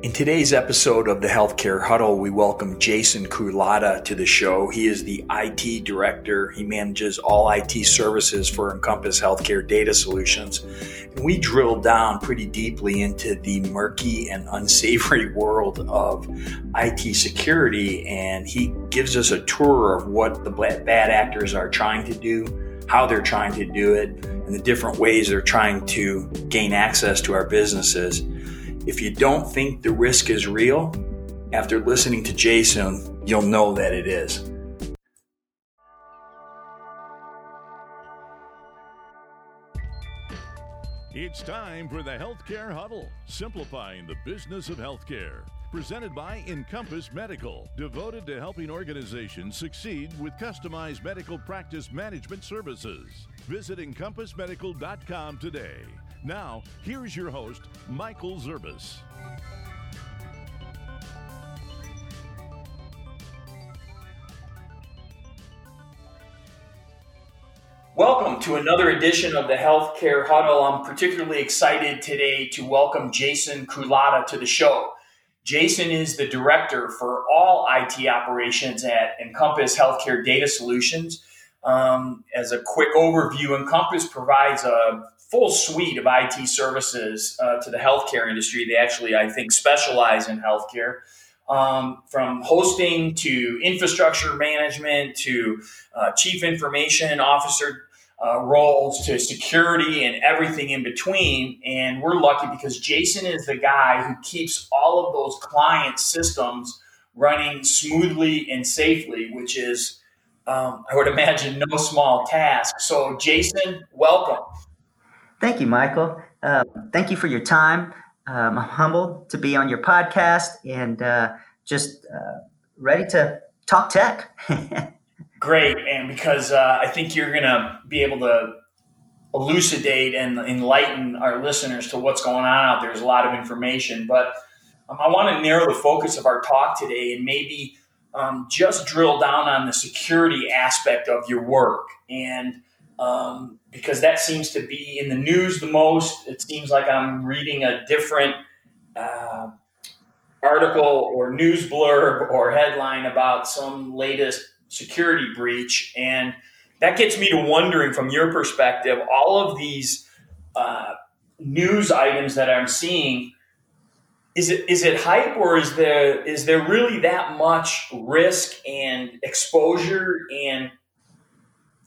In today's episode of the Healthcare Huddle, we welcome Jason Culotta to the show. He is the IT director. He manages all IT services for Encompass Healthcare Data Solutions. And we drill down pretty deeply into the murky and unsavory world of IT security. And he gives us a tour of what the bad actors are trying to do, how they're trying to do it, and the different ways they're trying to gain access to our businesses. If you don't think the risk is real, after listening to Jason, you'll know that it is. It's time for the Healthcare Huddle, simplifying the business of healthcare. Presented by Encompass Medical, devoted to helping organizations succeed with customized medical practice management services. Visit encompassmedical.com today. Now, here's your host, Michael Zerbis. Welcome to another edition of the Healthcare Huddle. I'm particularly excited today to welcome Jason Culotta to the show. Jason is the director for all IT operations at Encompass Healthcare Data Solutions. Um, as a quick overview, Encompass provides a full suite of IT services uh, to the healthcare industry. They actually, I think, specialize in healthcare. Um, from hosting to infrastructure management to uh, chief information officer uh, roles to security and everything in between. And we're lucky because Jason is the guy who keeps all of those client systems running smoothly and safely, which is, um, I would imagine, no small task. So, Jason, welcome. Thank you, Michael. Uh, thank you for your time. Um, I'm humbled to be on your podcast and uh, just uh, ready to talk tech. Great, and because uh, I think you're going to be able to elucidate and enlighten our listeners to what's going on out there. There's a lot of information, but um, I want to narrow the focus of our talk today and maybe um, just drill down on the security aspect of your work and um, because that seems to be in the news the most. It seems like I'm reading a different uh, article or news blurb or headline about some latest security breach. And that gets me to wondering from your perspective, all of these uh, news items that I'm seeing. Is it is it hype or is there is there really that much risk and exposure and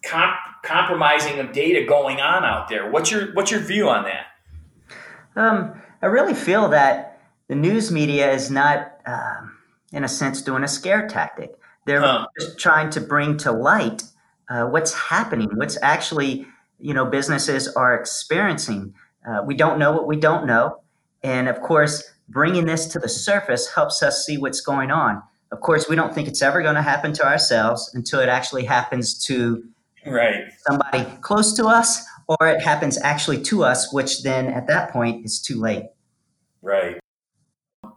comp- compromising of data going on out there. What's your what's your view on that? Um, I really feel that the news media is not, um, in a sense, doing a scare tactic. They're huh. just trying to bring to light uh, what's happening, what's actually you know businesses are experiencing. Uh, we don't know what we don't know, and of course, bringing this to the surface helps us see what's going on. Of course, we don't think it's ever going to happen to ourselves until it actually happens to right. somebody close to us or it happens actually to us which then at that point is too late. Right.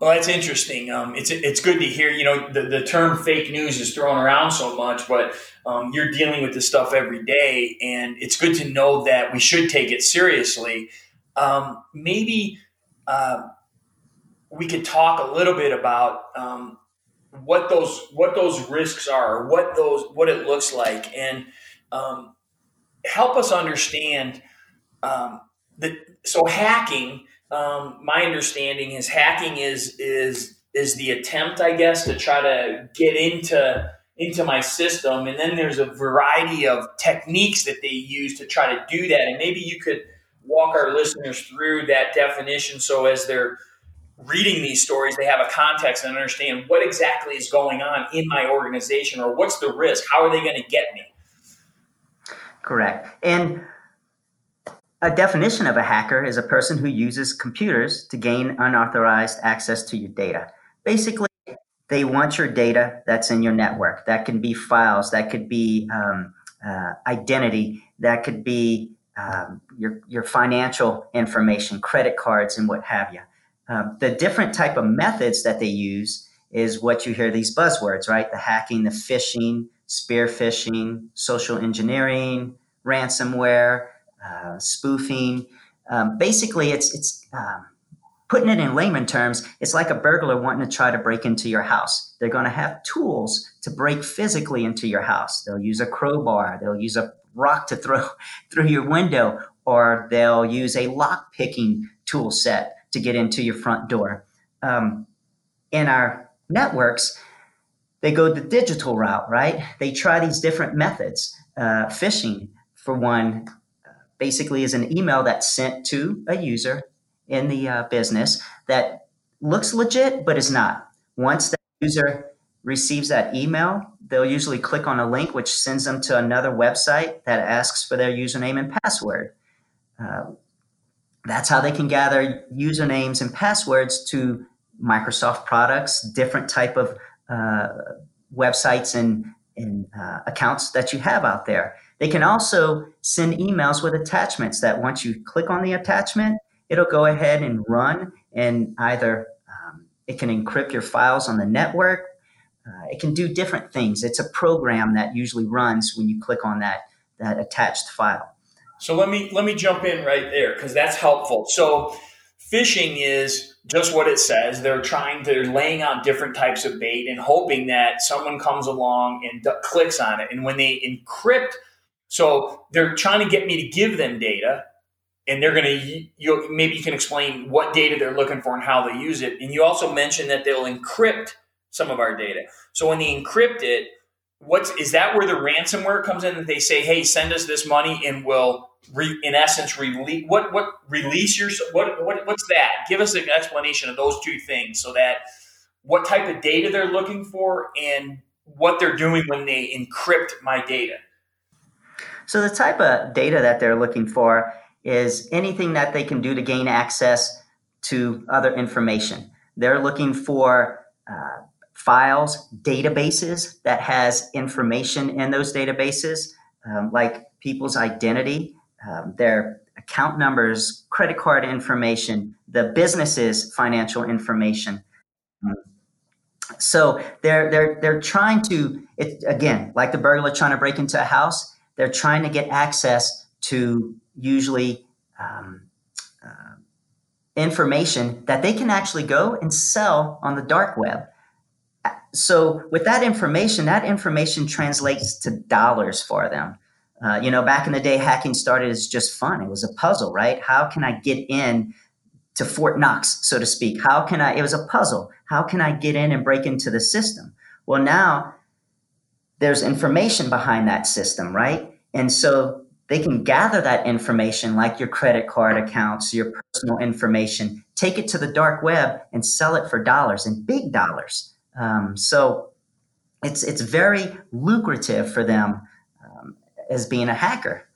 Well that's interesting. Um, it's it's good to hear you know the, the term fake news is thrown around so much but um, you're dealing with this stuff every day and it's good to know that we should take it seriously. Um, maybe uh, we could talk a little bit about um, what those what those risks are what those what it looks like and um, help us understand um, that. So hacking, um, my understanding is hacking is is is the attempt, I guess, to try to get into into my system, and then there's a variety of techniques that they use to try to do that. And maybe you could walk our listeners through that definition, so as they're reading these stories, they have a context and understand what exactly is going on in my organization or what's the risk. How are they going to get me? Correct. And a definition of a hacker is a person who uses computers to gain unauthorized access to your data. Basically, they want your data that's in your network. That can be files, that could be um, uh, identity, that could be um, your, your financial information, credit cards, and what have you. Um, the different type of methods that they use is what you hear these buzzwords, right? The hacking, the phishing, spear phishing, social engineering, ransomware, uh, spoofing. Um, basically, it's it's um, putting it in layman terms, it's like a burglar wanting to try to break into your house. They're going to have tools to break physically into your house. They'll use a crowbar, they'll use a rock to throw through your window, or they'll use a lock picking tool set to get into your front door. Um, in our networks, they go the digital route, right? They try these different methods. Uh, phishing, for one, basically is an email that's sent to a user in the uh, business that looks legit but is not. Once the user receives that email, they'll usually click on a link which sends them to another website that asks for their username and password. Uh, that's how they can gather usernames and passwords to Microsoft products, different type of uh, websites and, and uh, accounts that you have out there. They can also send emails with attachments that once you click on the attachment, it'll go ahead and run and either um, it can encrypt your files on the network. Uh, it can do different things. It's a program that usually runs when you click on that that attached file. So let me let me jump in right there because that's helpful. So phishing is just what it says. They're trying, they're laying out different types of bait and hoping that someone comes along and d- clicks on it. And when they encrypt so they're trying to get me to give them data, and they're going to. You maybe you can explain what data they're looking for and how they use it. And you also mentioned that they'll encrypt some of our data. So when they encrypt it, what's is that where the ransomware comes in? That they say, "Hey, send us this money, and we'll." Re, in essence, release what what release your what, what what's that? Give us an explanation of those two things, so that what type of data they're looking for and what they're doing when they encrypt my data. So the type of data that they're looking for is anything that they can do to gain access to other information. They're looking for uh, files, databases that has information in those databases, um, like people's identity, um, their account numbers, credit card information, the business's financial information. Um, so they're they're they're trying to it again, like the burglar trying to break into a house they're trying to get access to usually um, uh, information that they can actually go and sell on the dark web. So, with that information, that information translates to dollars for them. Uh, you know, back in the day, hacking started as just fun. It was a puzzle, right? How can I get in to Fort Knox, so to speak? How can I? It was a puzzle. How can I get in and break into the system? Well, now there's information behind that system, right? And so they can gather that information, like your credit card accounts, your personal information, take it to the dark web and sell it for dollars and big dollars. Um, so it's it's very lucrative for them as being a hacker.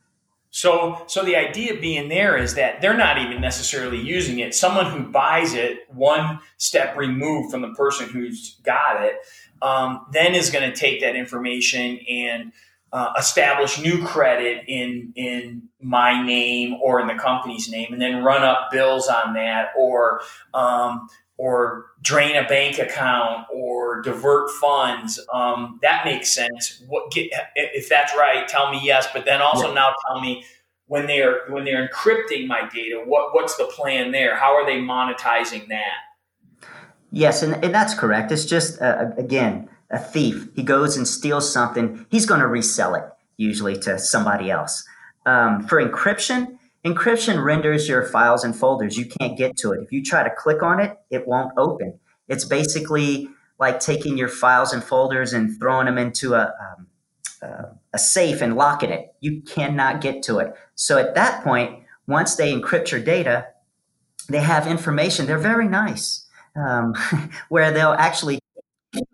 So, so the idea being there is that they're not even necessarily using it. Someone who buys it, one step removed from the person who's got it, um, then is going to take that information and uh, establish new credit in in my name or in the company's name, and then run up bills on that, or um, or drain a bank account or divert funds. Um, that makes sense. What get, if that's right? Tell me yes, but then also yeah. now tell me when they're when they're encrypting my data. What what's the plan there? How are they monetizing that? Yes, and, and that's correct. It's just uh, again a thief, he goes and steals something, he's going to resell it usually to somebody else. Um, for encryption, encryption renders your files and folders. You can't get to it. If you try to click on it, it won't open. It's basically like taking your files and folders and throwing them into a, um, uh, a safe and locking it. You cannot get to it. So at that point, once they encrypt your data, they have information. They're very nice, um, where they'll actually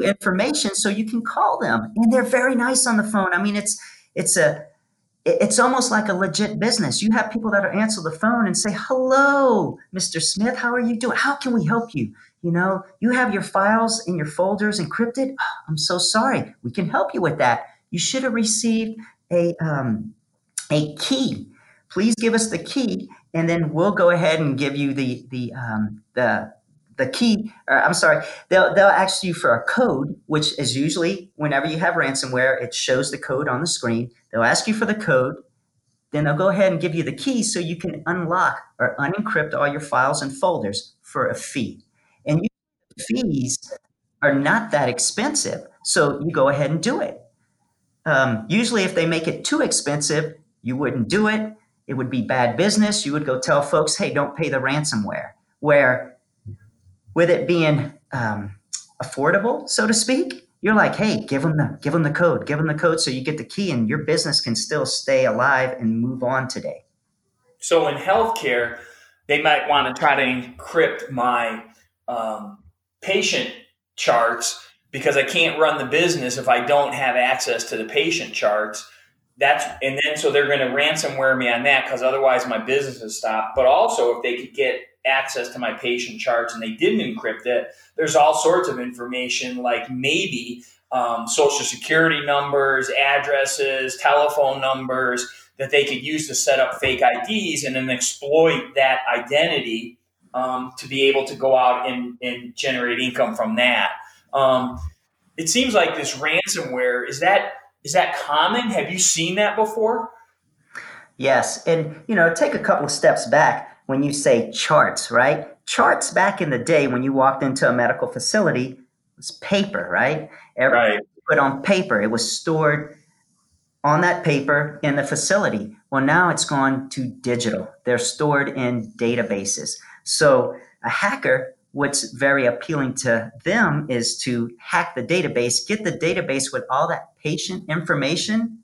information so you can call them and they're very nice on the phone i mean it's it's a it's almost like a legit business. You have people that are answer the phone and say hello mr smith how are you doing? How can we help you? You know you have your files in your folders encrypted. Oh, i'm so sorry. We can help you with that. You should have received a um, a key. Please give us the key and then we'll go ahead and give you the the um, the the key, or I'm sorry, they'll, they'll ask you for a code, which is usually whenever you have ransomware, it shows the code on the screen. They'll ask you for the code. then they'll go ahead and give you the key so you can unlock or unencrypt all your files and folders for a fee. And fees are not that expensive, so you go ahead and do it. Um, usually, if they make it too expensive, you wouldn't do it. It would be bad business. You would go tell folks, hey, don't pay the ransomware. Where with it being um, affordable, so to speak, you're like, hey, give them the give them the code, give them the code, so you get the key, and your business can still stay alive and move on today. So in healthcare, they might want to try to encrypt my um, patient charts because I can't run the business if I don't have access to the patient charts. That's and then so they're going to ransomware me on that because otherwise my business is stopped. But also, if they could get access to my patient charts and they didn't encrypt it, there's all sorts of information like maybe um, social security numbers, addresses, telephone numbers that they could use to set up fake IDs and then exploit that identity um, to be able to go out and, and generate income from that. Um, it seems like this ransomware is that is that common? Have you seen that before? Yes, and you know, take a couple of steps back when you say charts, right? Charts back in the day when you walked into a medical facility was paper, right? Everything right. put on paper. It was stored on that paper in the facility. Well, now it's gone to digital. They're stored in databases. So a hacker, what's very appealing to them is to hack the database, get the database with all that patient information,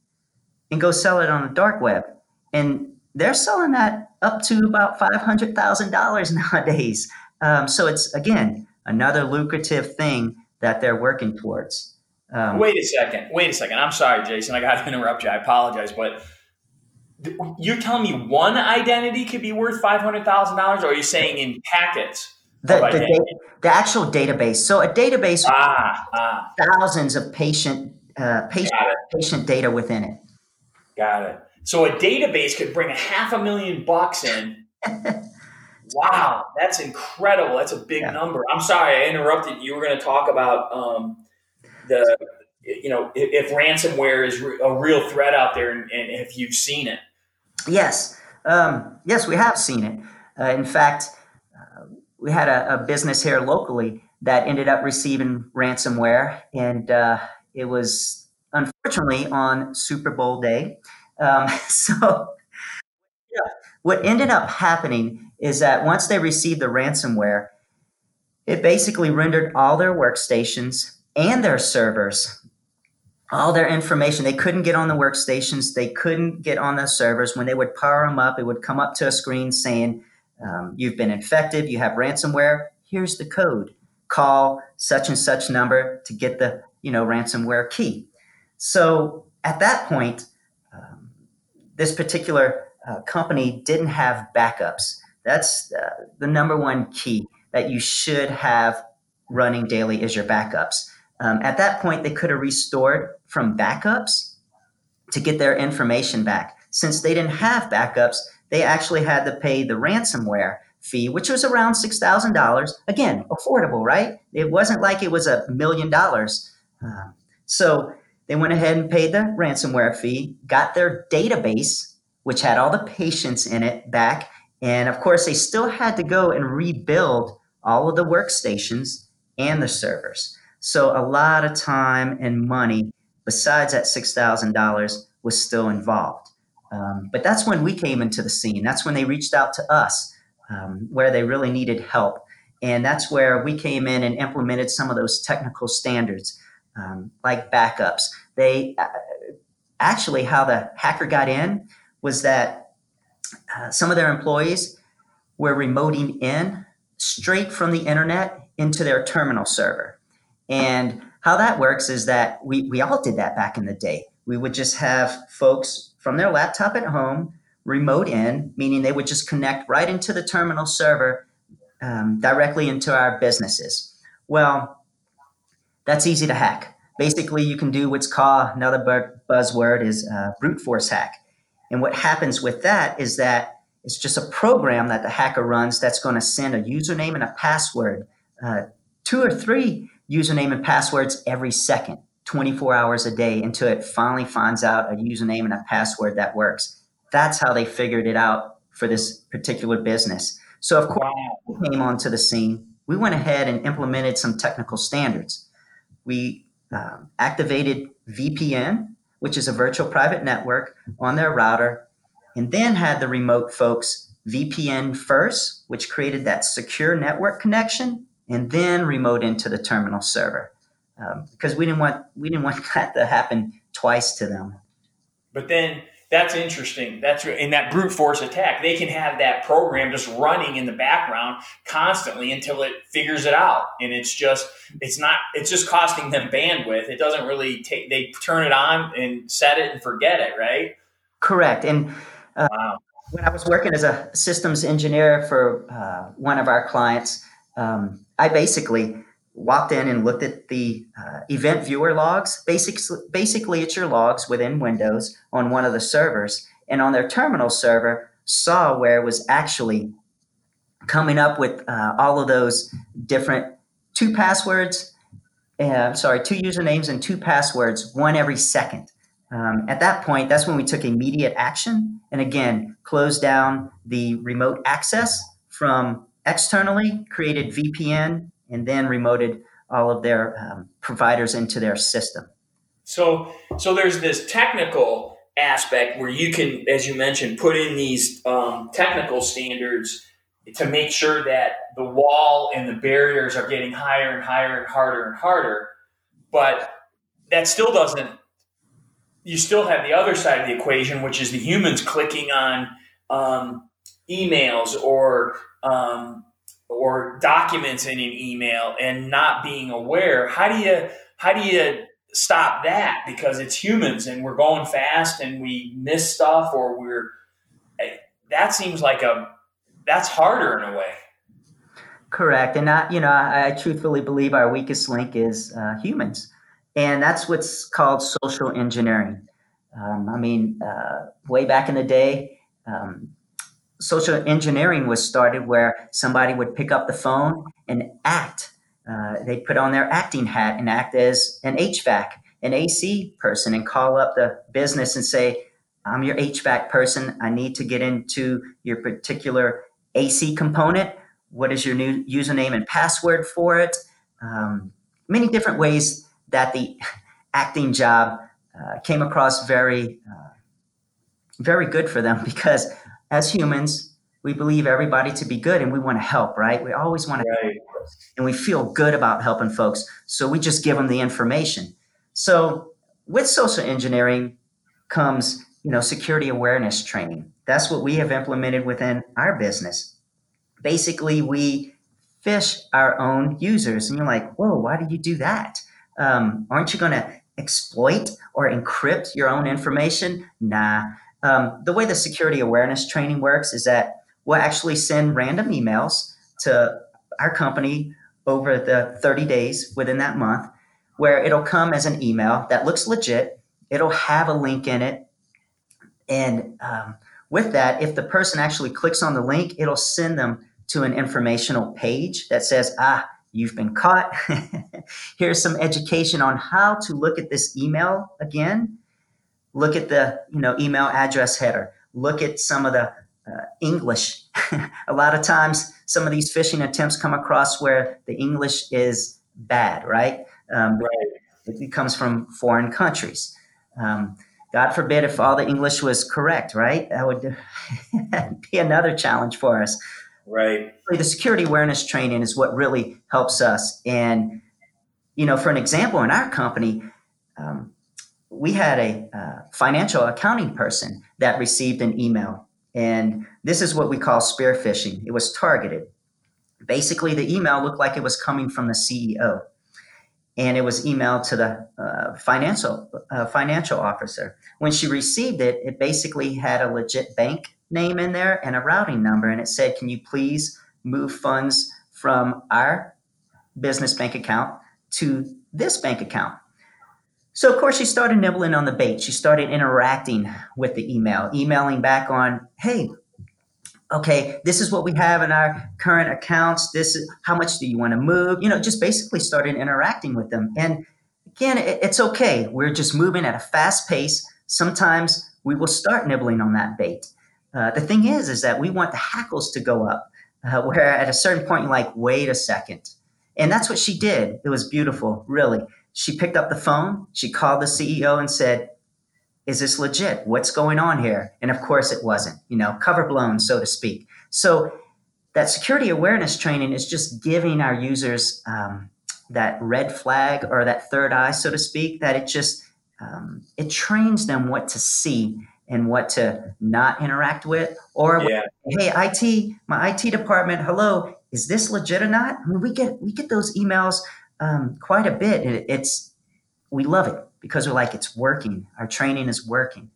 and go sell it on the dark web. And they're selling that up to about $500,000 nowadays. Um, so it's, again, another lucrative thing that they're working towards. Um, wait a second. Wait a second. I'm sorry, Jason. I got to interrupt you. I apologize. But you're telling me one identity could be worth $500,000 or are you saying in packets? The, the, the, actual database. So a database ah, ah. thousands of patient uh, patient, patient data within it. Got it. So a database could bring a half a million bucks in. wow, that's incredible. That's a big yeah. number. I'm sorry I interrupted. You were going to talk about um, the, you know, if, if ransomware is a real threat out there, and, and if you've seen it. Yes, um, yes, we have seen it. Uh, in fact, uh, we had a, a, business here locally that ended up receiving ransomware, and uh, it was unfortunately on Super Bowl day. Um, so, what ended up happening is that once they received the ransomware, it basically rendered all their workstations and their servers all their information. They couldn't get on the workstations. They couldn't get on the servers. When they would power them up, it would come up to a screen saying, um, You've been infected. You have ransomware. Here's the code. Call such and such number to get the you know ransomware key. So at that point, this particular uh, company didn't have backups. That's uh, the number one key that you should have running daily is your backups. Um, at that point, they could have restored from backups to get their information back. Since they didn't have backups, they actually had to pay the ransomware fee, which was around $6,000. Again, affordable, right? It wasn't like it was a million dollars. Uh, so they went ahead and paid the ransomware fee, got their database, which had all the patients in it, back. And of course, they still had to go and rebuild all of the workstations and the servers. So a lot of time and money, besides that $6,000, was still involved. Um, but that's when we came into the scene. That's when they reached out to us, um, where they really needed help. And that's where we came in and implemented some of those technical standards um, like backups. They uh, actually, how the hacker got in was that uh, some of their employees were remoting in straight from the internet into their terminal server. And how that works is that we, we all did that back in the day. We would just have folks from their laptop at home remote in, meaning they would just connect right into the terminal server um, directly into our businesses. Well, that's easy to hack. Basically, you can do what's called another buzzword is uh, brute force hack. And what happens with that is that it's just a program that the hacker runs that's going to send a username and a password, uh, two or three username and passwords every second, 24 hours a day, until it finally finds out a username and a password that works. That's how they figured it out for this particular business. So, of course, we came onto the scene. We went ahead and implemented some technical standards. We uh, activated VPN, which is a virtual private network, on their router, and then had the remote folks VPN first, which created that secure network connection, and then remote into the terminal server um, because we didn't want we didn't want that to happen twice to them. But then that's interesting. That's in that brute force attack. They can have that program just running in the background constantly until it figures it out, and it's just it's not it's just costing them bandwidth. It doesn't really take. They turn it on and set it and forget it, right? Correct. And uh, wow. when I was working as a systems engineer for uh, one of our clients, um, I basically walked in and looked at the uh, event viewer logs. Basically, basically, it's your logs within Windows on one of the servers, and on their terminal server, saw where it was actually coming up with uh, all of those different two passwords. Uh, sorry, two usernames and two passwords, one every second. Um, at that point, that's when we took immediate action and again closed down the remote access from externally, created VPN and then remoted all of their um, providers into their system. So, so there's this technical aspect where you can, as you mentioned, put in these um, technical standards to make sure that the wall and the barriers are getting higher and higher and harder and harder. But that still doesn't. You still have the other side of the equation, which is the humans clicking on um, emails or um, or documents in an email and not being aware how do you how do you stop that? Because it's humans and we're going fast and we miss stuff or we're eh, that seems like a that's harder in a way. Correct. And I, you know I, I truthfully believe our weakest link is uh, humans. And that's what's called social engineering. Um, i mean uh, way back in the day um, social engineering was started where somebody would pick up the phone and act. Uh, they put on their acting hat and act as an HVAC, an AC person, and call up the business and say, I'm your HVAC person. I need to get into your particular AC component. What is your new username and password for it? Um, many different ways that the acting job uh, came across very, uh, very good for them because as humans, we believe everybody to be good and we want to help, right? We always want to right. help and we feel good about helping folks. So we just give them the information. So with social engineering comes, you know, security awareness training. That's what we have implemented within our business. Basically, we phish our own users. And you're like, whoa, why did you do that? Um, aren't you going to exploit or encrypt your own information? Nah. Um, the way the security awareness training works is that we'll actually send random emails to our company over the 30 days within that month where it'll come as an email that looks legit. It'll have a link in it. And um, with that, if the person actually clicks on the link, it'll send them to an informational page that says, ah, you've been caught. Here's some education on how to look at this email again look at the you know email address header. Look at some of the uh, english. A lot of times some of these phishing attempts come across where the english is bad right, um, right. it comes from foreign countries. Um, god forbid if all the english was correct right? That would be another challenge for us. Right. The security awareness training is what really helps us. And you know for an example in our company um, we had a uh, financial accounting person that received an email, and this is what we call spear phishing. It was targeted. Basically, the email looked like it was coming from the CEO, and it was emailed to the uh, financial uh, financial officer. When she received it, it basically had a legit bank name in there and a routing number, and it said, "Can you please move funds from our business bank account to this bank account?" So, of course, she started nibbling on the bait. She started interacting with the email, emailing back on, hey, okay, this is what we have in our current accounts. This is how much do you want to move? You know, just basically started interacting with them. And again, it's okay. We're just moving at a fast pace. Sometimes we will start nibbling on that bait. Uh, the thing is, is that we want the hackles to go up, uh, where at a certain point you're like, wait a second. And that's what she did. It was beautiful, really. She picked up the phone, she called the CEO and said, is this legit? What's going on here? And of course it wasn't, you know, cover blown, so to speak. So that security awareness training is just giving our users um, that red flag or that third eye, so to speak, that it just um, it trains them what to see and what to not interact with. Or yeah. hey, IT, my IT department, hello, is this legit or not? I mean, we get we get those emails um, quite a bit. It, it's we love it because we're like it's working. Our training is working.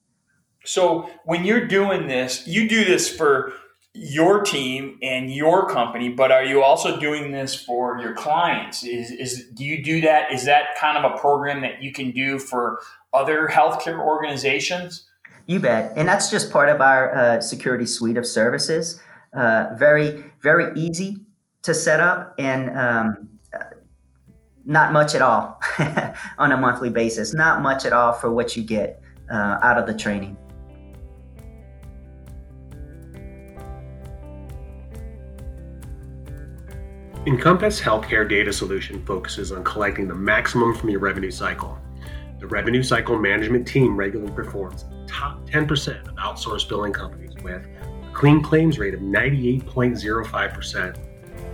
So when you're doing this, you do this for your team and your company, but are you also doing this for your clients? Is, is do you do that? Is that kind of a program that you can do for other healthcare organizations? You bet, and that's just part of our uh, security suite of services. Uh, very, very easy to set up, and um, not much at all on a monthly basis. Not much at all for what you get uh, out of the training. Encompass Healthcare Data Solution focuses on collecting the maximum from your revenue cycle. The revenue cycle management team regularly performs top 10% of outsourced billing companies with a clean claims rate of 98.05%,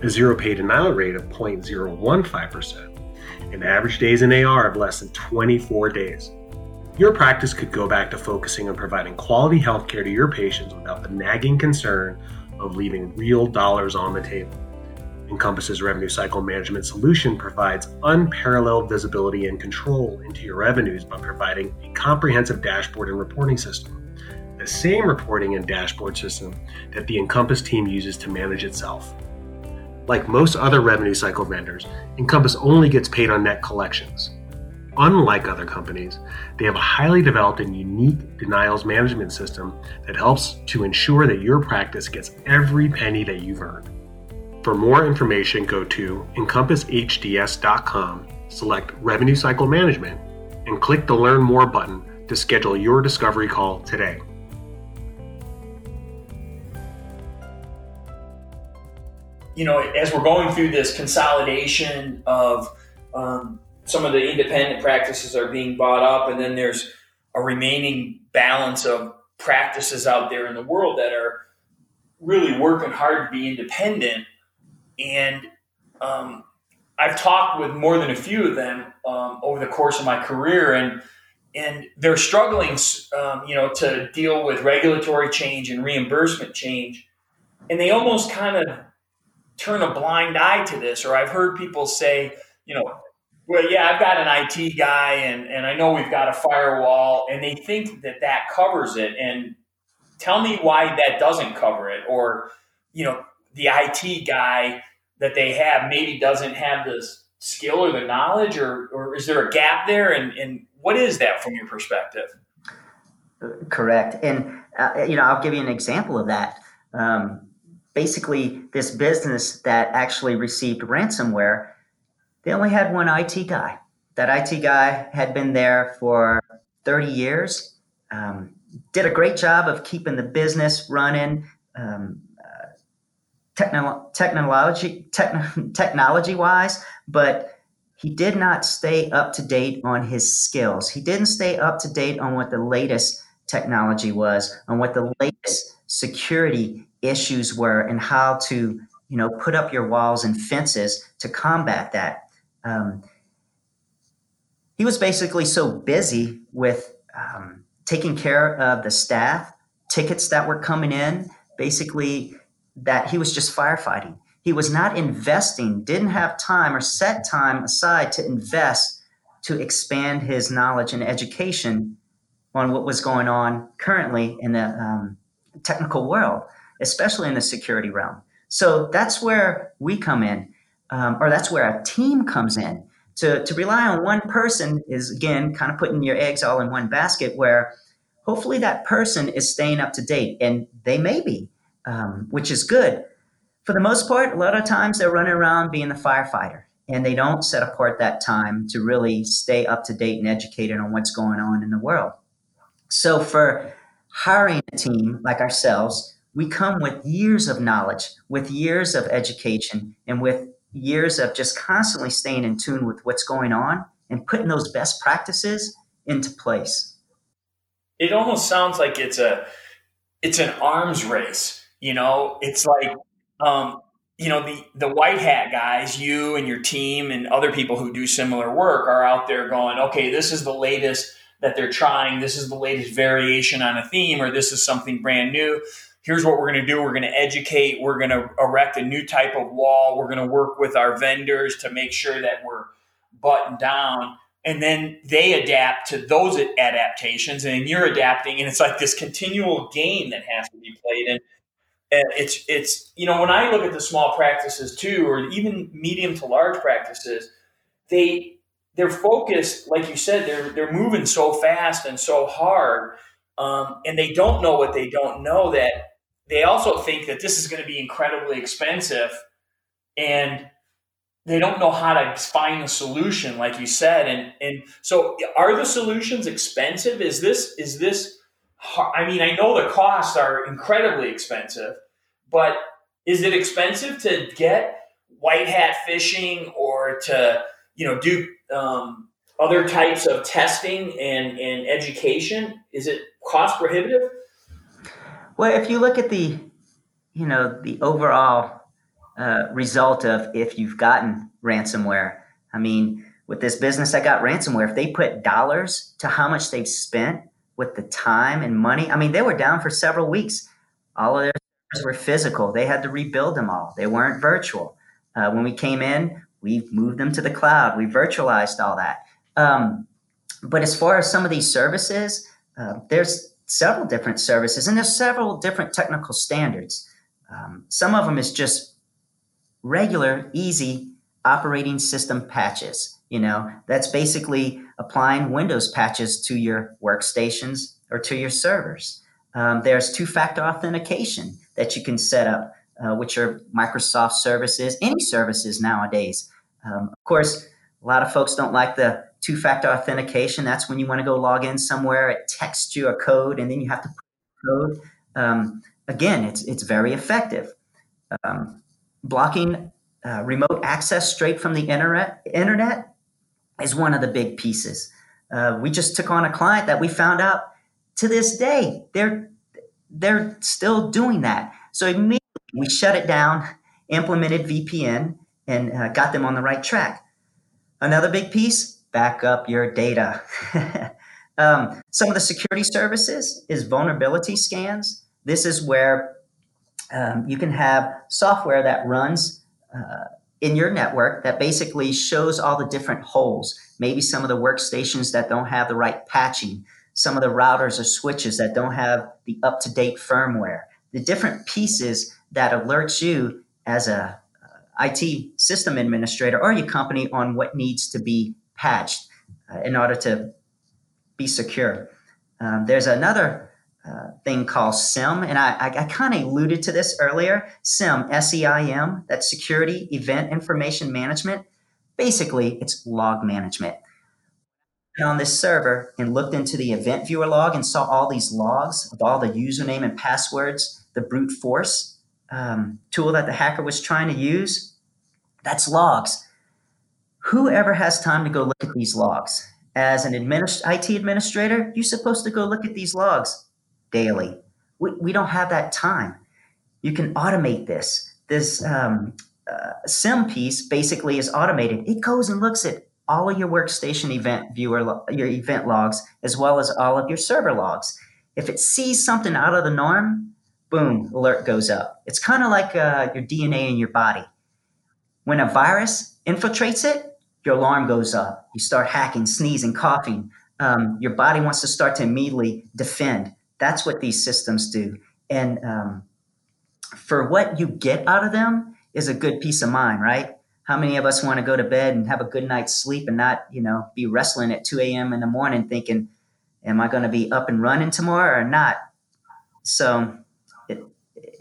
a zero pay denial rate of 0.015%, and average days in AR of less than 24 days. Your practice could go back to focusing on providing quality healthcare to your patients without the nagging concern of leaving real dollars on the table. Encompass's revenue cycle management solution provides unparalleled visibility and control into your revenues by providing a comprehensive dashboard and reporting system. The same reporting and dashboard system that the Encompass team uses to manage itself. Like most other revenue cycle vendors, Encompass only gets paid on net collections. Unlike other companies, they have a highly developed and unique denials management system that helps to ensure that your practice gets every penny that you've earned. For more information, go to encompassHDS.com, select Revenue Cycle Management, and click the Learn More button to schedule your discovery call today. You know, as we're going through this consolidation of um, some of the independent practices are being bought up, and then there's a remaining balance of practices out there in the world that are really working hard to be independent. And um, I've talked with more than a few of them um, over the course of my career, and and they're struggling, um, you know, to deal with regulatory change and reimbursement change, and they almost kind of turn a blind eye to this. Or I've heard people say, you know, well, yeah, I've got an IT guy, and and I know we've got a firewall, and they think that that covers it, and tell me why that doesn't cover it, or you know, the IT guy that they have maybe doesn't have the skill or the knowledge, or, or is there a gap there? And, and what is that from your perspective? Correct. And, uh, you know, I'll give you an example of that. Um, basically, this business that actually received ransomware, they only had one IT guy. That IT guy had been there for 30 years, um, did a great job of keeping the business running, um, technolo- technology techn- technology wise, but he did not stay up to date on his skills. He didn't stay up to date on what the latest technology was, on what the latest security issues were, and how to you know put up your walls and fences to combat that. Um, he was basically so busy with um, taking care of the staff, tickets that were coming in, basically that he was just firefighting. He was not investing, didn't have time or set time aside to invest to expand his knowledge and education on what was going on currently in the um, technical world, especially in the security realm. So that's where we come in, um, or that's where a team comes in. To, to rely on one person is, again, kind of putting your eggs all in one basket where hopefully that person is staying up to date, and they may be um, which is good. For the most part, a lot of times they're running around being the firefighter and they don't set apart that time to really stay up to date and educated on what's going on in the world. So for hiring a team like ourselves, we come with years of knowledge, with years of education, and with years of just constantly staying in tune with what's going on and putting those best practices into place. It almost sounds like it's a it's an arms race. You know, it's like um, you know the the white hat guys, you and your team and other people who do similar work are out there going, okay, this is the latest that they're trying. This is the latest variation on a theme, or this is something brand new. Here's what we're going to do. We're going to educate. We're going to erect a new type of wall. We're going to work with our vendors to make sure that we're buttoned down. And then they adapt to those adaptations, and you're adapting. And it's like this continual game that has to be played. And it's it's you know when I look at the small practices too, or even medium to large practices, they they're focused, like you said, they're they're moving so fast and so hard, um, and they don't know what they don't know. That they also think that this is going to be incredibly expensive, and they don't know how to find a solution, like you said. And and so, are the solutions expensive? Is this is this? I mean, I know the costs are incredibly expensive, but is it expensive to get white hat phishing or to you know do um, other types of testing and, and education? Is it cost prohibitive? Well, if you look at the, you know, the overall uh, result of if you've gotten ransomware, I mean, with this business that got ransomware, if they put dollars to how much they've spent with the time and money, I mean, they were down for several weeks. All of their servers were physical. They had to rebuild them all. They weren't virtual. Uh, when we came in, We've moved them to the cloud. We virtualized all that. Um, but as far as some of these services, uh, there's several different services and there's several different technical standards. Um, some of them is just regular, easy operating system patches. You know, that's basically applying Windows patches to your workstations or to your servers. Um, there's two factor authentication that you can set up uh, which are Microsoft services, any services nowadays. Um, of course, a lot of folks don't like the two factor authentication. That's when you want to go log in somewhere, it texts you a code, and then you have to put code. Um, again, it's, it's very effective. Um, blocking uh, remote access straight from the internet, internet is one of the big pieces. Uh, we just took on a client that we found out to this day they're they're still doing that. So immediately we shut it down, implemented VPN, and uh, got them on the right track. Another big piece back up your data. um, some of the security services is vulnerability scans. This is where um, you can have software that runs uh, in your network that basically shows all the different holes. Maybe some of the workstations that don't have the right patching, some of the routers or switches that don't have the up to date firmware, the different pieces that alerts you as a uh, IT system administrator or your company on what needs to be patched uh, in order to be secure. Um, there's another uh, thing called SIEM, and I, I, I kind of alluded to this earlier. SIEM, S-E-I-M, that's Security Event Information Management. Basically, it's log management. On this server and looked into the event viewer log and saw all these logs of all the username and passwords, the brute force um, tool that the hacker was trying to use, that's logs. Whoever has time to go look at these logs? As an administ- IT administrator, you're supposed to go look at these logs daily. We, we don't have that time. You can automate this. This um, uh, SIEM piece basically is automated. It goes and looks at all of your workstation event viewer, lo- your event logs, as well as all of your server logs. If it sees something out of the norm, boom, alert goes up. It's kind of like uh, your DNA in your body. When a virus infiltrates it, your alarm goes up. You start hacking, sneezing, coughing. Um, your body wants to start to immediately defend. That's what these systems do. And um, for what you get out of them is a good peace of mind, right? How many of us want to go to bed and have a good night's sleep and not, you know, be wrestling at 2 a.m. in the morning thinking, am I going to be up and running tomorrow or not? So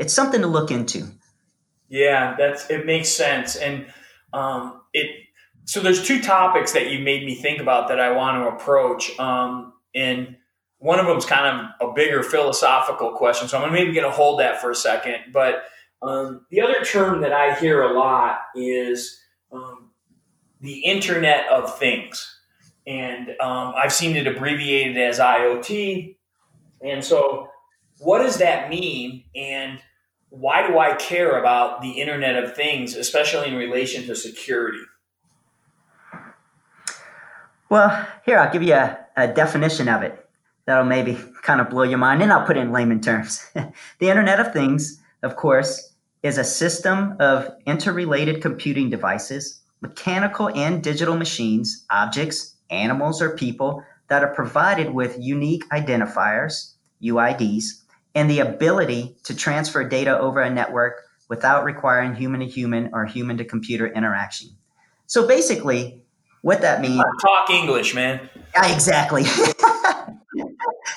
it's something to look into. Yeah, that's it makes sense, and um, it. So there's two topics that you made me think about that I want to approach, um, and one of them is kind of a bigger philosophical question, so I'm maybe going to hold that for a second. But um, the other term that I hear a lot is um, the Internet of Things, and um, I've seen it abbreviated as IoT. And so, what does that mean? And why do I care about the Internet of Things, especially in relation to security? Well, here, I'll give you a, a definition of it that'll maybe kind of blow your mind, and I'll put it in layman terms. the Internet of Things, of course, is a system of interrelated computing devices, mechanical and digital machines, objects, animals, or people that are provided with unique identifiers, UIDs, and the ability to transfer data over a network without requiring human to human or human to computer interaction. So basically, what that means. Talk English, man. Yeah, exactly.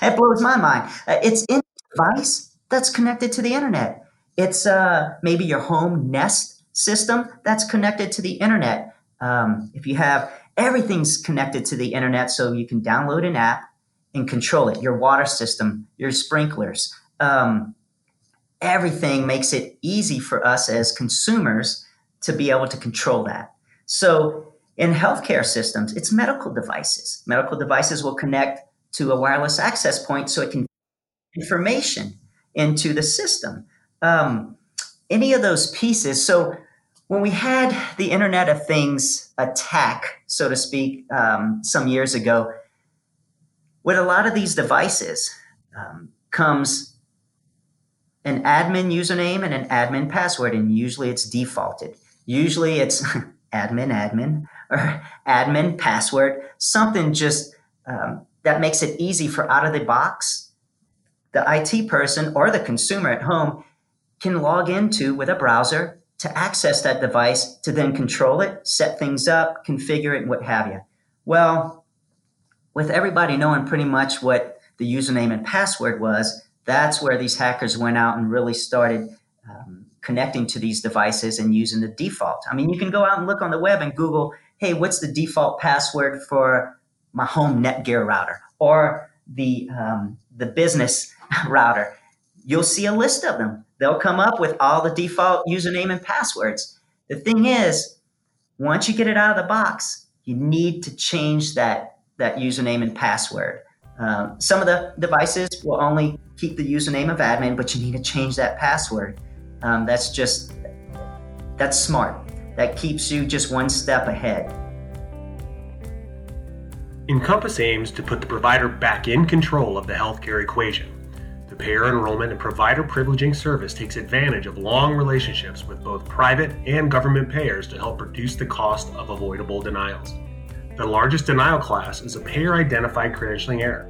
it blows my mind. Uh, it's in device that's connected to the internet. It's uh, maybe your home Nest system that's connected to the internet. Um, if you have everything's connected to the internet, so you can download an app and control it. Your water system, your sprinklers, um, everything makes it easy for us as consumers to be able to control that. So in healthcare systems, it's medical devices. Medical devices will connect to a wireless access point so it can information into the system. Um, any of those pieces. So when we had the Internet of Things attack, so to speak, um, some years ago, with a lot of these devices um, comes an admin username and an admin password, and usually it's defaulted. Usually it's admin, admin, or admin password, something just um, that makes it easy for out of the box. The IT person or the consumer at home can log into with a browser to access that device to then control it, set things up, configure it, and what have you. Well, with everybody knowing pretty much what the username and password was, that's where these hackers went out and really started um, connecting to these devices and using the default. I mean, you can go out and look on the web and Google hey, what's the default password for my home Netgear router or the um, the business router? You'll see a list of them. They'll come up with all the default username and passwords. The thing is, once you get it out of the box, you need to change that that username and password. Um, some of the devices will only keep the username of admin, but you need to change that password. Um, that's just that's smart that keeps you just one step ahead. Encompass aims to put the provider back in control of the healthcare equation. The payer enrollment and provider privileging service takes advantage of long relationships with both private and government payers to help reduce the cost of avoidable denials. The largest denial class is a payer identified credentialing error.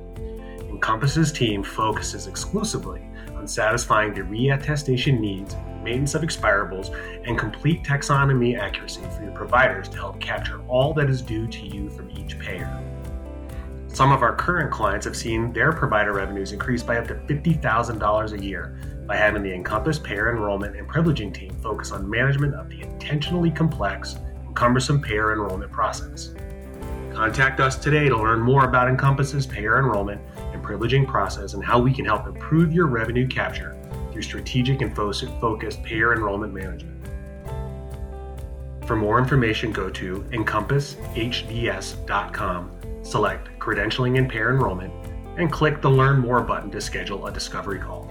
Encompass's team focuses exclusively on satisfying the reattestation needs maintenance of expirables, and complete taxonomy accuracy for your providers to help capture all that is due to you from each payer. Some of our current clients have seen their provider revenues increase by up to $50,000 a year by having the Encompass payer enrollment and privileging team focus on management of the intentionally complex and cumbersome payer enrollment process. Contact us today to learn more about Encompass's payer enrollment privileging process and how we can help improve your revenue capture through strategic and focused payer enrollment management. For more information, go to encompassHDS.com, select Credentialing and Payer Enrollment, and click the Learn More button to schedule a discovery call.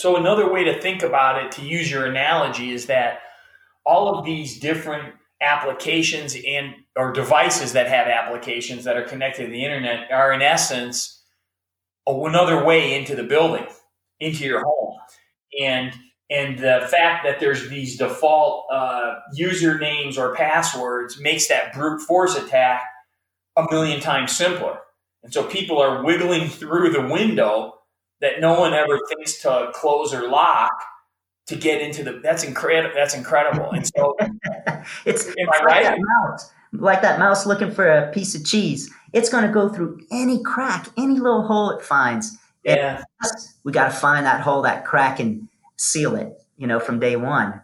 So, another way to think about it, to use your analogy, is that all of these different applications and or devices that have applications that are connected to the internet are in essence another way into the building into your home. And and the fact that there's these default uh, usernames or passwords makes that brute force attack a million times simpler. And so people are wiggling through the window that no one ever thinks to close or lock to get into the that's incredible that's incredible and so it's, am I like right? that mouse like that mouse looking for a piece of cheese it's going to go through any crack any little hole it finds yeah we got to find that hole that crack and seal it, you know, from day one.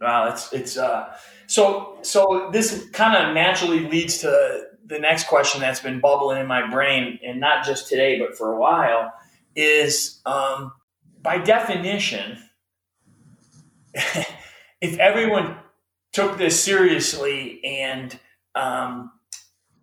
Wow, it's it's uh, so so. This kind of naturally leads to the next question that's been bubbling in my brain, and not just today, but for a while, is um, by definition, if everyone took this seriously and um,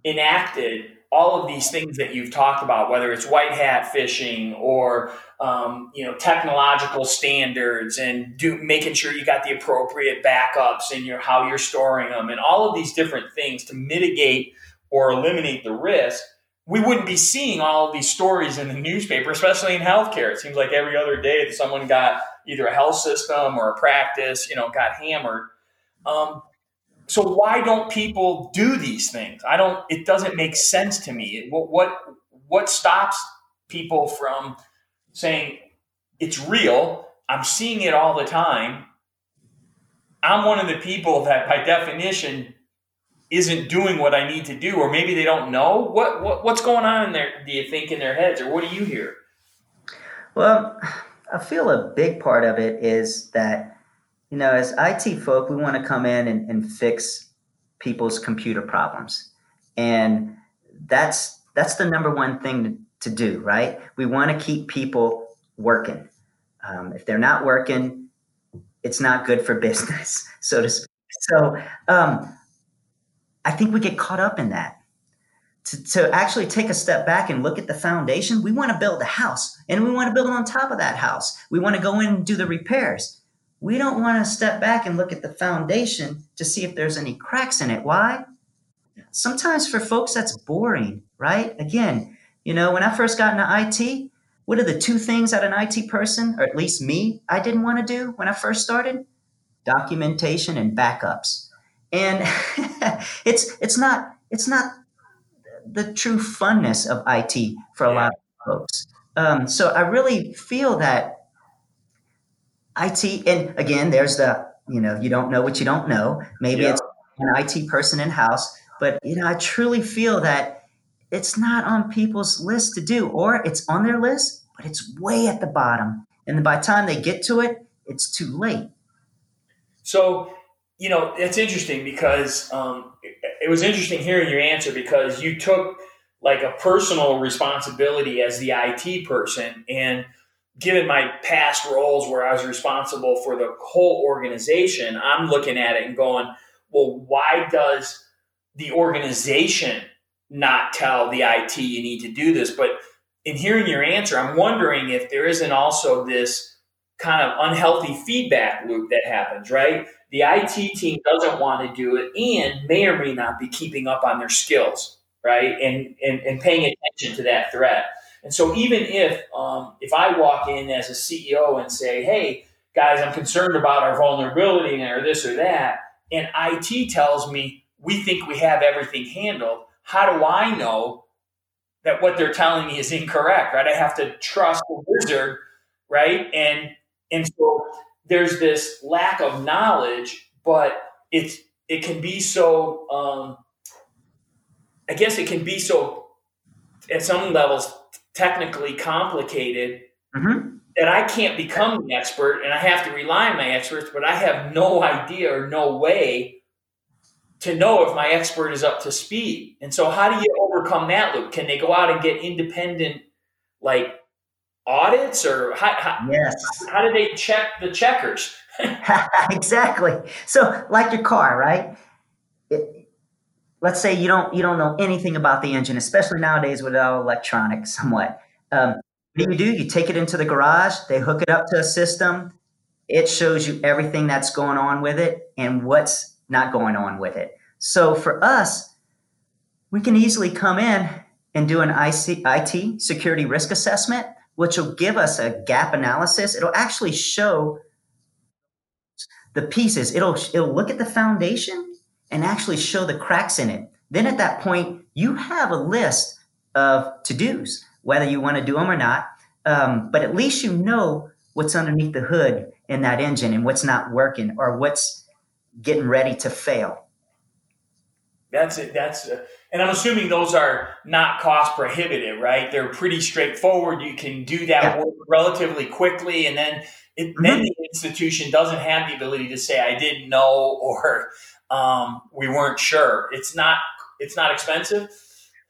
enacted all of these things that you've talked about, whether it's white hat phishing or um, you know technological standards and do, making sure you got the appropriate backups and your how you're storing them, and all of these different things to mitigate or eliminate the risk, we wouldn't be seeing all these stories in the newspaper, especially in healthcare. It seems like every other day that someone got either a health system or a practice, you know, got hammered. Um, so why don't people do these things? I don't. It doesn't make sense to me. What what what stops people from saying it's real? I'm seeing it all the time. I'm one of the people that, by definition, isn't doing what I need to do, or maybe they don't know. What, what what's going on in there? Do you think in their heads, or what do you hear? Well, I feel a big part of it is that you know, as IT folk, we want to come in and, and fix people's computer problems. And that's that's the number one thing to, to do, right? We want to keep people working. Um, if they're not working, it's not good for business, so to speak. So um, I think we get caught up in that. To, to actually take a step back and look at the foundation, we want to build a house and we want to build on top of that house. We want to go in and do the repairs we don't want to step back and look at the foundation to see if there's any cracks in it. Why? Sometimes for folks that's boring, right? Again, you know, when I first got into IT, what are the two things that an IT person, or at least me, I didn't want to do when I first started? Documentation and backups. And it's it's not it's not the true funness of IT for a yeah. lot of folks. Um, so I really feel that IT, and again, there's the, you know, you don't know what you don't know. Maybe yeah. it's an IT person in house, but, you know, I truly feel that it's not on people's list to do, or it's on their list, but it's way at the bottom. And by the time they get to it, it's too late. So, you know, it's interesting because um, it, it was interesting hearing your answer because you took like a personal responsibility as the IT person and given my past roles where I was responsible for the whole organization, I'm looking at it and going, well, why does the organization not tell the IT you need to do this? But in hearing your answer, I'm wondering if there isn't also this kind of unhealthy feedback loop that happens, right? The IT team doesn't want to do it and may or may not be keeping up on their skills, right? And, and, and paying attention to that threat. And so even if um, if I walk in as a CEO and say, "Hey guys, I'm concerned about our vulnerability or this or that," and IT tells me we think we have everything handled, how do I know that what they're telling me is incorrect? Right? I have to trust the wizard, right? And and so there's this lack of knowledge, but it's it can be so. Um, I guess it can be so at some levels technically complicated mm-hmm. that I can't become the expert and I have to rely on my experts, but I have no idea or no way to know if my expert is up to speed. And so, how do you overcome that loop? Can they go out and get independent, like audits, or how, how, yes. how do they check the checkers? exactly. So, like your car, right? It, let's say you don't you don't know anything about the engine, especially nowadays with all electronics somewhat. Um, what do you do? You take it into the garage. They hook it up to a system. It shows you everything that's going on with it and what's not going on with it. So for us, we can easily come in and do an IC, IT security risk assessment, which will give us a gap analysis. It'll actually show the pieces. It'll it'll look at the foundation and actually show the cracks in it. Then at that point, you have a list of to dos, whether you want to do them or not. Um, but at least you know what's underneath the hood in that engine and what's not working or what's getting ready to fail. That's it. That's uh, And I'm assuming those are not cost prohibitive, right? They're pretty straightforward. You can do that yeah. work relatively quickly, and then it, mm-hmm. then the institution doesn't have the ability to say I didn't know or um, we weren't sure. It's not it's not expensive.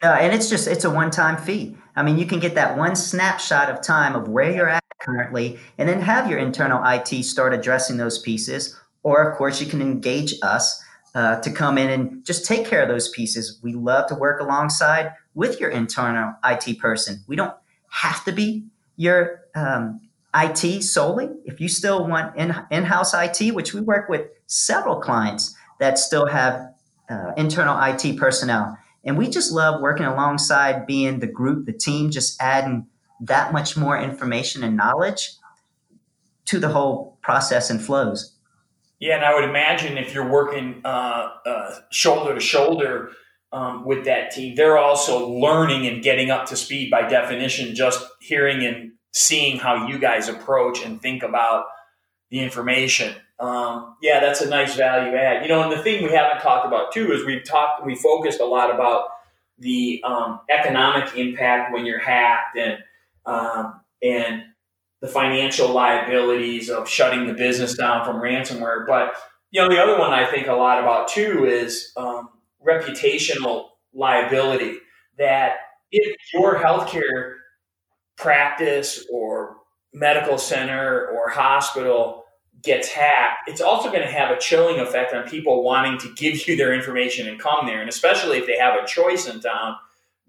Uh, and it's just it's a one-time fee. I mean, you can get that one snapshot of time of where you're at currently, and then have your internal IT start addressing those pieces. Or, of course, you can engage us uh, to come in and just take care of those pieces. We love to work alongside with your internal IT person. We don't have to be your um, IT solely. If you still want in in-house IT, which we work with several clients that still have uh, internal IT personnel, and we just love working alongside, being the group, the team, just adding that much more information and knowledge to the whole process and flows. Yeah, and I would imagine if you're working uh, uh, shoulder to shoulder um, with that team, they're also learning and getting up to speed by definition, just hearing and seeing how you guys approach and think about the information. Um, yeah, that's a nice value add. You know, and the thing we haven't talked about too is we've talked, we focused a lot about the um, economic impact when you're hacked and um, and the financial liabilities of shutting the business down from ransomware. But you know, the other one I think a lot about too is um, reputational liability. That if your healthcare practice or medical center or hospital gets hacked, it's also going to have a chilling effect on people wanting to give you their information and come there. And especially if they have a choice in town,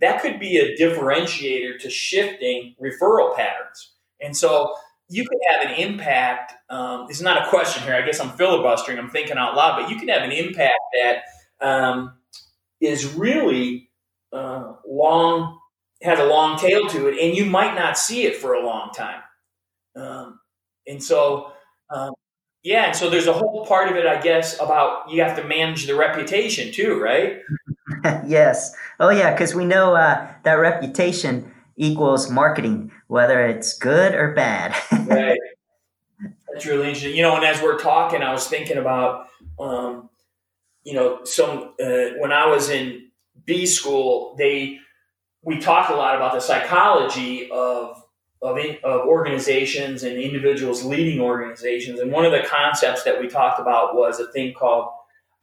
that could be a differentiator to shifting referral patterns. And so you could have an impact. Um, it's not a question here. I guess I'm filibustering. I'm thinking out loud, but you can have an impact that um, is really uh, long has a long tail to it, and you might not see it for a long time. Um, and so, um, yeah, and so there's a whole part of it, I guess, about you have to manage the reputation too, right? yes. Oh, yeah, because we know uh, that reputation equals marketing, whether it's good or bad. right. That's really interesting. You know, and as we're talking, I was thinking about, um, you know, some uh, when I was in B school, they we talked a lot about the psychology of of, in, of organizations and individuals leading organizations. And one of the concepts that we talked about was a thing called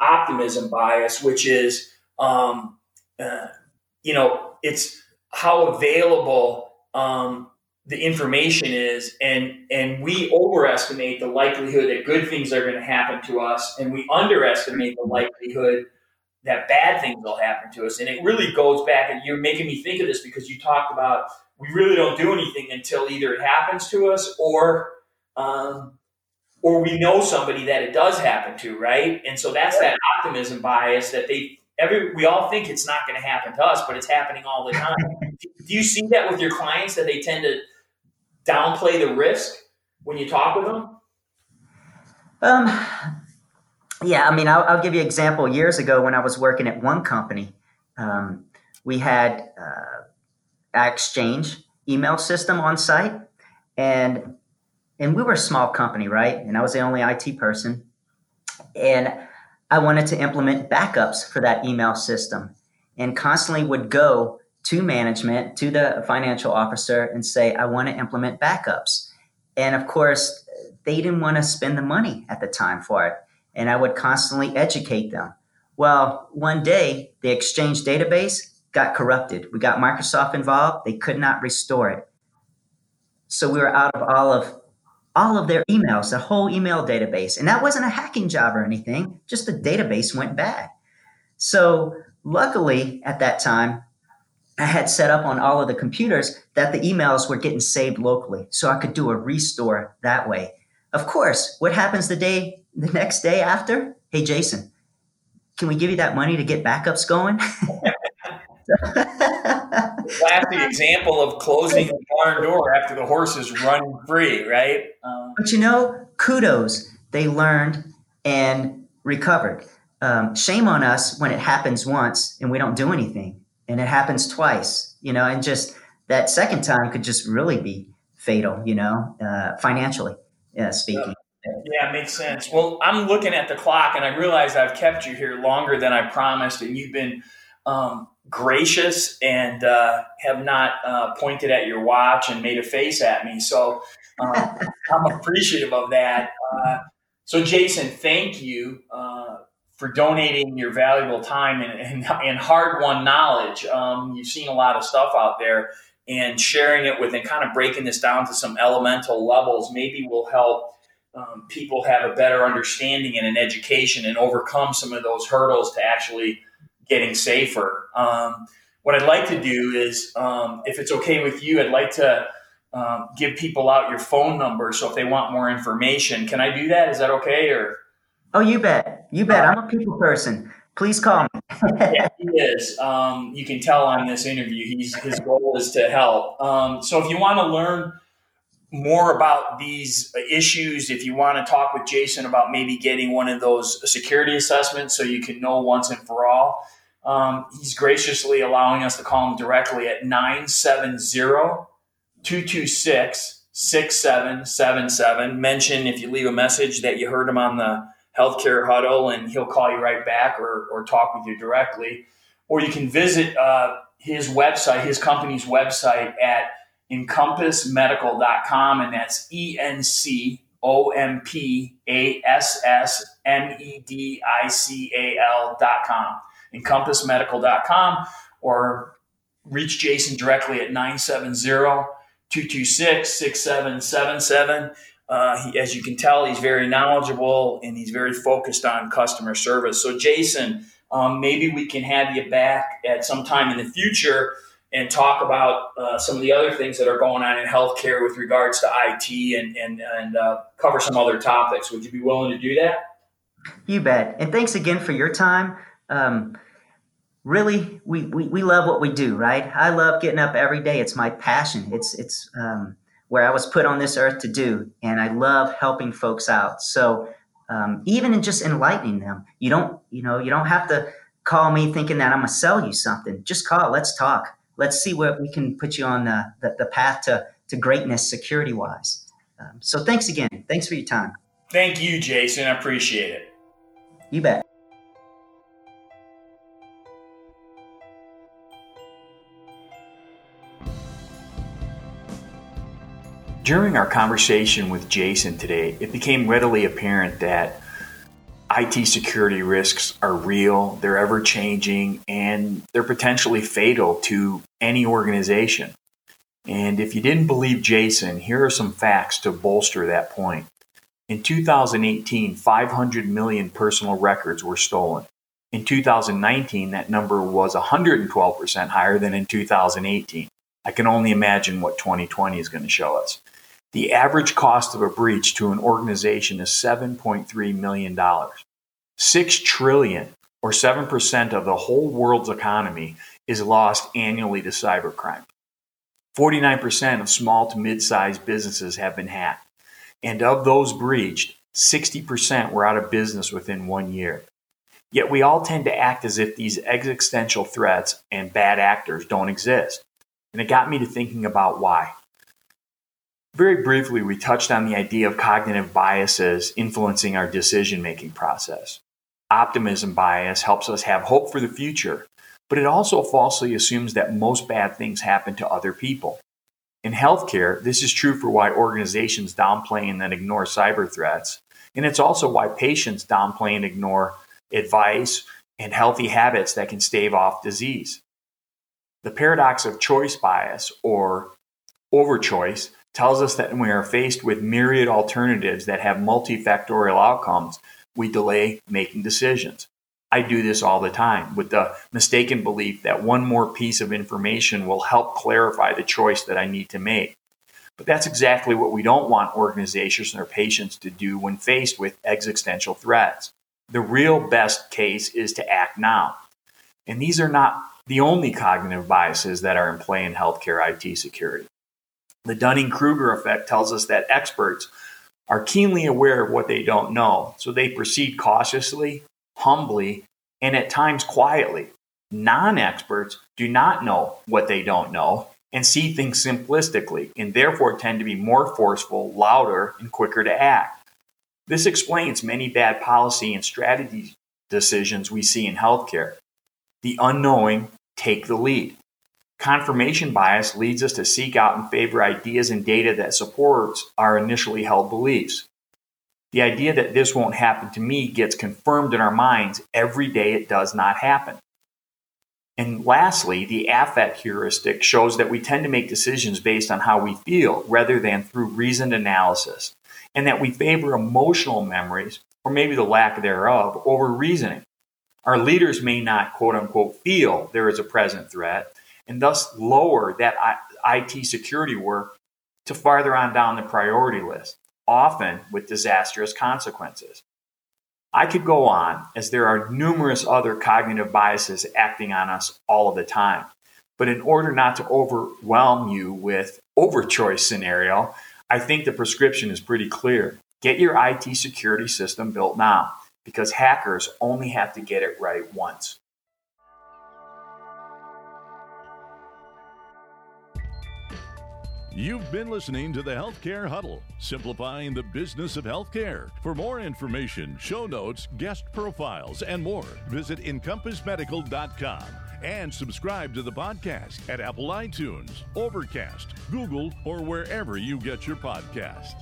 optimism bias, which is, um, uh, you know, it's how available um, the information is, and and we overestimate the likelihood that good things are going to happen to us, and we underestimate the likelihood that bad things will happen to us. And it really goes back, and you're making me think of this because you talked about we really don't do anything until either it happens to us or um, or we know somebody that it does happen to, right? And so that's that optimism bias that they every we all think it's not going to happen to us, but it's happening all the time. do you see that with your clients that they tend to downplay the risk when you talk with them? Um, yeah, I mean, I'll, I'll, give you an example. Years ago, when I was working at one company, um, we had uh, Exchange email system on site, and and we were a small company, right? And I was the only IT person, and I wanted to implement backups for that email system, and constantly would go to management, to the financial officer, and say, I want to implement backups. And of course, they didn't want to spend the money at the time for it and I would constantly educate them. Well, one day the Exchange database got corrupted. We got Microsoft involved. They could not restore it. So we were out of all of all of their emails, the whole email database. And that wasn't a hacking job or anything, just the database went bad. So luckily at that time, I had set up on all of the computers that the emails were getting saved locally. So I could do a restore that way. Of course, what happens the day the next day after? Hey, Jason, can we give you that money to get backups going? Classic example of closing the barn door after the horse is running free, right? Um, but you know, kudos. They learned and recovered. Um, shame on us when it happens once and we don't do anything, and it happens twice. You know, and just that second time could just really be fatal. You know, uh, financially uh, speaking. Yeah, makes sense. Well, I'm looking at the clock and I realize I've kept you here longer than I promised, and you've been um, gracious and uh, have not uh, pointed at your watch and made a face at me. So uh, I'm appreciative of that. Uh, so, Jason, thank you uh, for donating your valuable time and, and, and hard won knowledge. Um, you've seen a lot of stuff out there, and sharing it with and kind of breaking this down to some elemental levels maybe will help. Um, people have a better understanding and an education and overcome some of those hurdles to actually getting safer. Um, what I'd like to do is, um, if it's okay with you, I'd like to um, give people out your phone number. So if they want more information, can I do that? Is that okay? Or oh, you bet, you bet. I'm a people person. Please call me. yeah, he is. Um, you can tell on this interview, he's his goal is to help. Um, so if you want to learn more about these issues, if you want to talk with Jason about maybe getting one of those security assessments so you can know once and for all, um, he's graciously allowing us to call him directly at 970 226 6777. Mention if you leave a message that you heard him on the healthcare huddle and he'll call you right back or, or talk with you directly. Or you can visit uh, his website, his company's website at encompassmedical.com, and that's E N C O M P A S S M E D I C A L.com encompassmedical.com or reach Jason directly at 970 226 6777. Uh, as you can tell, he's very knowledgeable and he's very focused on customer service. So, Jason, um, maybe we can have you back at some time in the future and talk about uh, some of the other things that are going on in healthcare with regards to IT and, and, and uh, cover some other topics. Would you be willing to do that? You bet. And thanks again for your time um, really we, we, we love what we do right? I love getting up every day. It's my passion. It's it's um, where i was put on this earth to do and i love helping folks out. So um, even in just enlightening them you don't you know you don't have to call me thinking that i'm going to sell you something. Just call let's talk. Let's see what we can put you on the, the, the path to, to greatness security wise um, so thanks again. Thanks for your time. Thank you jason. I appreciate it. You bet During our conversation with Jason today, it became readily apparent that IT security risks are real, they're ever changing, and they're potentially fatal to any organization. And if you didn't believe Jason, here are some facts to bolster that point. In 2018, 500 million personal records were stolen. In 2019, that number was 112% higher than in 2018. I can only imagine what 2020 is going to show us. The average cost of a breach to an organization is $7.3 million. 6 trillion, or 7% of the whole world's economy, is lost annually to cybercrime. 49% of small to mid sized businesses have been hacked. And of those breached, 60% were out of business within one year. Yet we all tend to act as if these existential threats and bad actors don't exist. And it got me to thinking about why. Very briefly, we touched on the idea of cognitive biases influencing our decision making process. Optimism bias helps us have hope for the future, but it also falsely assumes that most bad things happen to other people. In healthcare, this is true for why organizations downplay and then ignore cyber threats, and it's also why patients downplay and ignore advice and healthy habits that can stave off disease. The paradox of choice bias, or overchoice, tells us that when we are faced with myriad alternatives that have multifactorial outcomes, we delay making decisions. I do this all the time with the mistaken belief that one more piece of information will help clarify the choice that I need to make. But that's exactly what we don't want organizations and their patients to do when faced with existential threats. The real best case is to act now. And these are not the only cognitive biases that are in play in healthcare IT security. The Dunning Kruger effect tells us that experts are keenly aware of what they don't know, so they proceed cautiously, humbly, and at times quietly. Non experts do not know what they don't know and see things simplistically, and therefore tend to be more forceful, louder, and quicker to act. This explains many bad policy and strategy decisions we see in healthcare. The unknowing take the lead. Confirmation bias leads us to seek out and favor ideas and data that supports our initially held beliefs. The idea that this won't happen to me gets confirmed in our minds every day it does not happen. And lastly, the affect heuristic shows that we tend to make decisions based on how we feel rather than through reasoned analysis, and that we favor emotional memories, or maybe the lack thereof, over reasoning. Our leaders may not quote unquote feel there is a present threat, and thus lower that IT security work to farther on down the priority list, often with disastrous consequences. I could go on, as there are numerous other cognitive biases acting on us all of the time. But in order not to overwhelm you with overchoice scenario, I think the prescription is pretty clear. Get your IT security system built now, because hackers only have to get it right once. You've been listening to the Healthcare Huddle, simplifying the business of healthcare. For more information, show notes, guest profiles, and more, visit encompassmedical.com and subscribe to the podcast at Apple iTunes, Overcast, Google, or wherever you get your podcast.